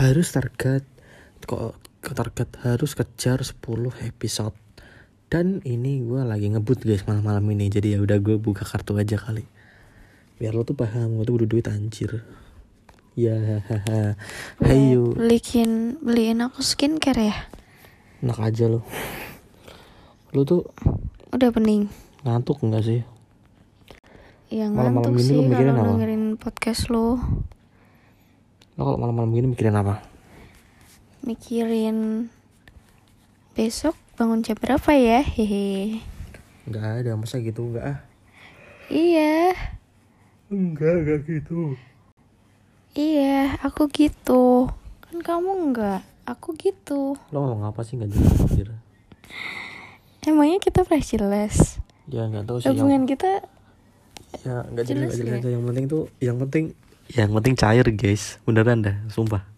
harus target kok target harus kejar 10 episode. Dan ini gue lagi ngebut guys malam-malam ini. Jadi ya udah gue buka kartu aja kali. Biar lo tuh paham gue tuh butuh duit anjir. Ya hahaha hey you beliin beliin aku skincare ya? Enak aja lo. Lo tuh udah pening ngantuk enggak sih? Ya Malam-malam ngantuk gini sih lu mikirin kalau dengerin podcast lo lo kalau malam-malam gini mikirin apa? Mikirin besok bangun jam berapa ya? Hehe. Enggak ada masa gitu? Enggak ah? Iya. Enggak enggak gitu. Iya aku gitu. Kan kamu enggak aku gitu. Lo ngomong apa sih? Nggak jelas anjir. Emangnya kita pernah jelas? Ya nggak tahu sih yang hubungan kita ya nggak jelas Jelas nggak jelas nggak? aja. Yang penting tuh yang penting yang penting cair guys. Beneran dah sumpah